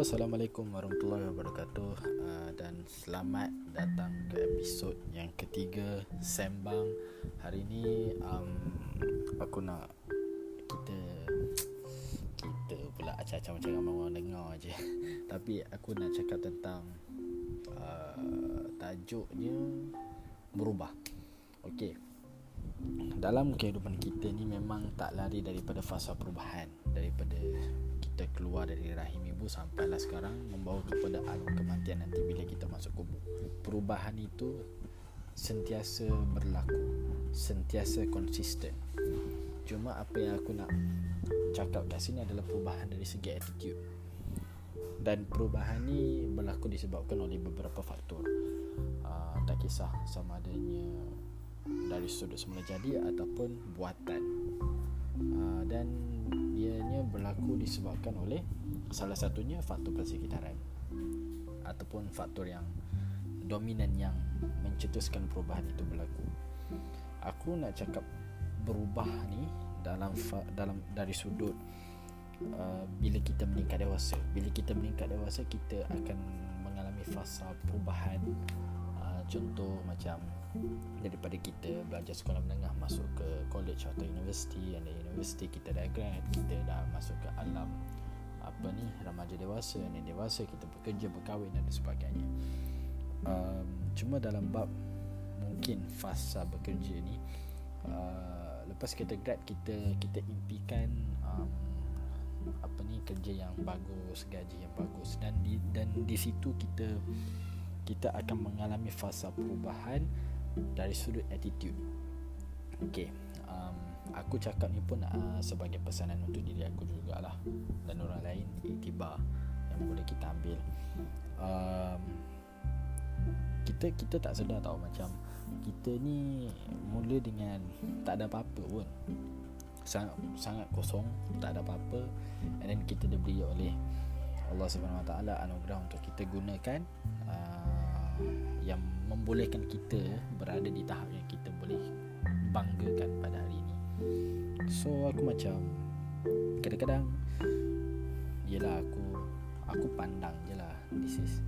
Assalamualaikum warahmatullahi wabarakatuh. Uh, Dan selamat datang ke episod yang ketiga Sembang. Hari ini um, aku nak kita Kita pula acah-acah macam ramai orang dengar je. Tapi aku nak cakap tentang uh, Tajuknya berubah. Okey. Dalam kehidupan kita ni memang tak lari daripada fasa perubahan daripada kita keluar dari rahim ibu sampailah sekarang membawa kepada alam kematian nanti bila kita masuk kubur. Perubahan itu sentiasa berlaku sentiasa konsisten. Cuma apa yang aku nak cakap kat sini adalah perubahan dari segi attitude. Dan perubahan ni berlaku disebabkan oleh beberapa faktor. Uh, tak kisah sama adanya dari sudut semula jadi ataupun buatan. Uh, dan ianya berlaku disebabkan oleh salah satunya faktor persekitaran ataupun faktor yang dominan yang mencetuskan perubahan itu berlaku. Aku nak cakap berubah ni dalam dalam dari sudut uh, bila kita meningkat dewasa. Bila kita meningkat dewasa kita akan mengalami fasa perubahan uh, contoh macam daripada kita belajar sekolah menengah masuk ke college atau university dan university kita dah grad kita dah masuk ke alam apa ni remaja dewasa dan dewasa kita bekerja berkahwin dan sebagainya. Um, cuma dalam bab mungkin fasa bekerja ni uh, lepas kita grad kita kita impikan um, apa ni kerja yang bagus gaji yang bagus. Dan di dan di situ kita kita akan mengalami fasa perubahan dari sudut attitude. Okay um, Aku cakap ni pun uh, sebagai pesanan untuk diri aku jugalah Dan orang lain iktibar yang boleh kita ambil. Um, kita kita tak sedar tahu macam kita ni mula dengan tak ada apa-apa pun. Sangat sangat kosong tak ada apa-apa. And then kita diberi oleh Allah Subhanahu Wa Taala anugerah untuk kita gunakan uh, yang membolehkan kita berada di tahap yang kita boleh banggakan pada hari ini. So aku macam kadang-kadang yalah aku aku pandang je lah this is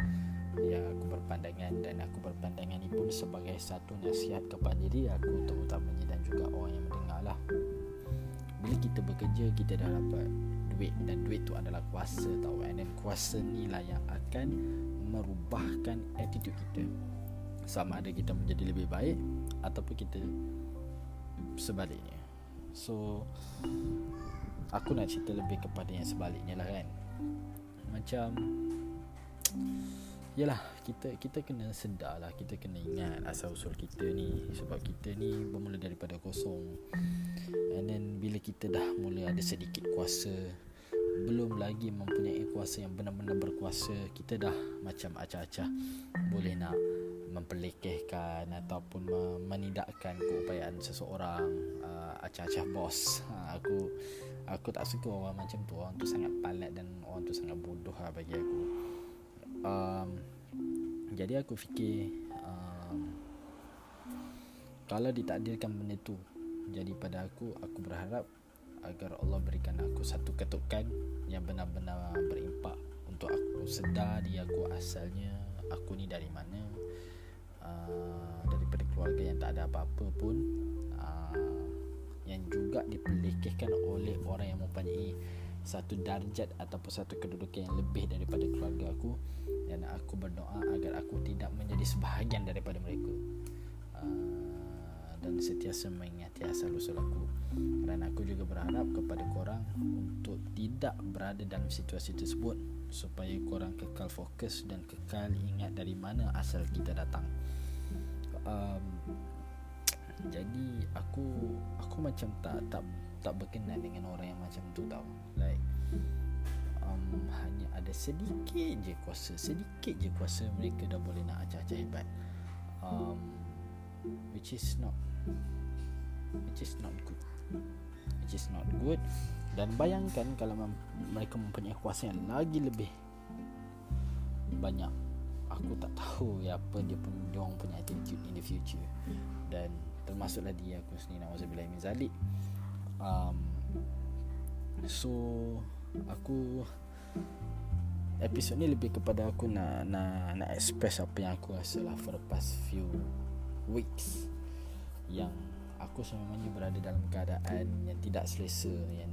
ya aku berpandangan dan aku berpandangan ini pun sebagai satu nasihat kepada diri aku terutamanya dan juga orang yang mendengar lah bila kita bekerja kita dah dapat duit dan duit tu adalah kuasa tau and then kuasa ni lah yang akan merubahkan attitude kita. Sama ada kita menjadi lebih baik ataupun kita sebaliknya. So aku nak cerita lebih kepada yang sebaliknya lah kan. Macam Yalah kita kita kena sedar lah Kita kena ingat asal usul kita ni. Sebab kita ni bermula daripada kosong. And then bila kita dah mula ada sedikit kuasa Belum lagi mempunyai kuasa yang benar-benar berkuasa Kita dah macam acah-acah. Boleh nak memperlekehkan ataupun menidakkan keupayaan seseorang uh, acah-acah bos. Uh, aku aku tak suka orang macam tu. Orang tu sangat palat dan orang tu sangat bodoh lah bagi aku. Um, jadi aku fikir um, kalau ditakdirkan benda tu jadi pada aku aku berharap agar Allah berikan aku satu ketukan yang benar-benar berimpak untuk aku sedar dia aku asalnya aku ni dari mana Ah, daripada keluarga yang tak ada apa-apa pun uh, yang juga diperlekehkan oleh orang yang mempunyai satu darjat ataupun satu kedudukan yang lebih daripada keluarga aku. Dan aku berdoa agar aku tidak menjadi sebahagian daripada mereka. uh, sentiasa mengingati asal usul aku. Dan aku juga berharap kepada korang untuk tidak berada dalam situasi tersebut supaya korang kekal fokus dan kekal ingat dari mana asal kita datang. Um, jadi aku aku macam tak tak tak berkenan dengan orang yang macam tu tau. Like um, hanya ada sedikit je kuasa sedikit je kuasa mereka dah boleh nak acah-acah hebat. Um, which is not which is not good. Which is not good. Dan bayangkan kalau mereka mempunyai kuasa yang lagi lebih banyak aku tak tahu ya apa dia pun dia orang punya attitude in the future. Dan termasuklah dia aku sendiri nauzubillah min zalik. Um so aku episod ni lebih kepada aku nak nak nak express apa yang aku rasa lah for the past few weeks yang aku sebenarnya berada dalam keadaan yang tidak selesa yang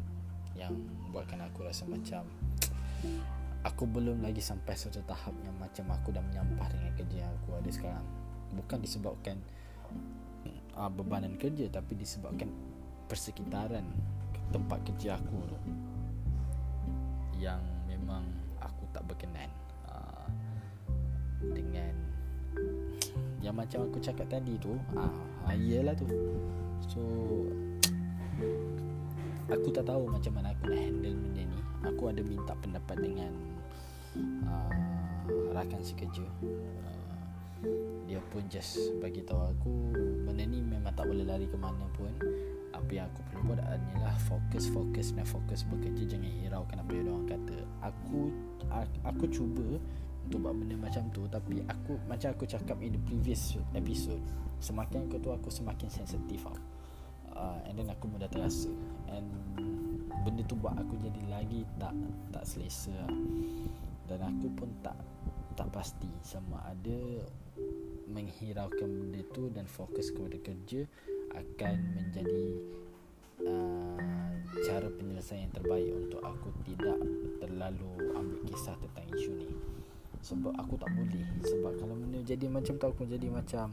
yang buatkan aku rasa macam aku belum lagi sampai satu tahap yang macam aku dah menyampah dengan kerja yang aku ada sekarang. Bukan disebabkan uh, bebanan kerja tapi disebabkan persekitaran tempat kerja aku tu yang memang aku tak berkenan uh, dengan yang macam aku cakap tadi tu ah uh, iyalah tu. So aku tak tahu macam mana aku nak handle benda ni. Aku ada minta pendapat dengan uh, rakan sekerja. Uh, dia pun just bagi tahu aku benda ni memang tak boleh lari ke mana pun. Apa yang aku perlu buat adalah fokus fokus dan fokus bekerja jangan hiraukan apa yang orang kata. Aku aku cuba untuk buat benda macam tu tapi aku macam aku cakap in the previous episode semakin aku tu aku semakin sensitif tau. Uh, and then aku mudah terasa. And benda tu buat aku jadi lagi tak tak selesa. Dan aku pun tak tak pasti sama ada menghiraukan benda tu dan fokus kepada kerja akan menjadi uh, cara penyelesaian yang terbaik untuk aku. Tidak terlalu ambil kisah tentang isu ni sebab aku tak boleh. Sebab kalau benda jadi macam tu aku jadi macam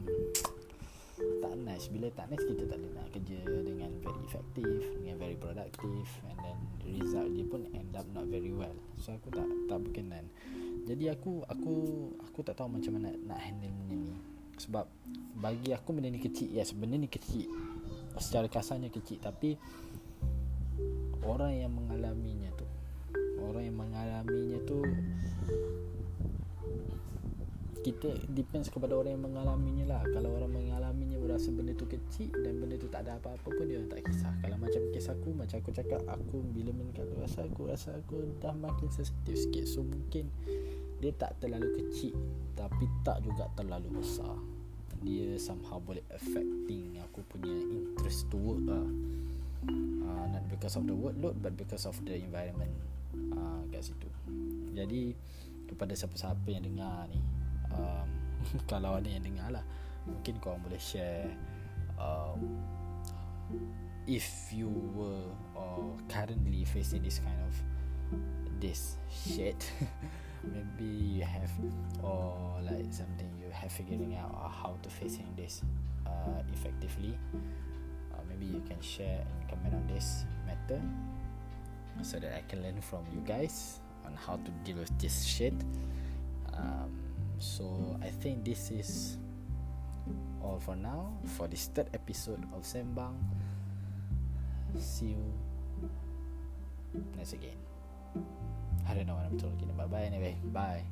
tak nice. Bila tak nice kita tak boleh nak kerja dengan very effective dengan very productive. And then result dia pun end up not very well. So aku tak tak berkenan. Jadi aku aku aku tak tahu macam mana nak handle benda ni. Sebab bagi aku benda ni kecil. Yes benda ni kecil. Secara kasarnya kecil. Tapi orang yang mengalaminya tu orang yang mengalaminya tu kita depends kepada orang yang mengalaminya lah. Kalau orang mengalaminya berasa benda tu kecil dan benda tu tak ada apa-apa pun dia tak kisah. Kalau macam kes aku macam aku cakap aku bila meningkat rasa aku rasa aku dah makin sensitif sikit. So mungkin dia tak terlalu kecil tapi tak juga terlalu besar. Dia somehow boleh affecting aku punya interest to work lah. Uh, not because of the workload but because of the environment uh, kat situ. Jadi kepada siapa-siapa yang dengar ni um, kalau ada yang dengar lah mungkin kau boleh share um, if you were or currently facing this kind of this shit maybe you have or like something you have figuring out how to facing this uh, effectively uh, maybe you can share and comment on this matter so that I can learn from you guys on how to deal with this shit. Um, So I think this is all for now for this third episode of Sembang. See you next again. I don't know what I'm talking about. Bye anyway. Bye.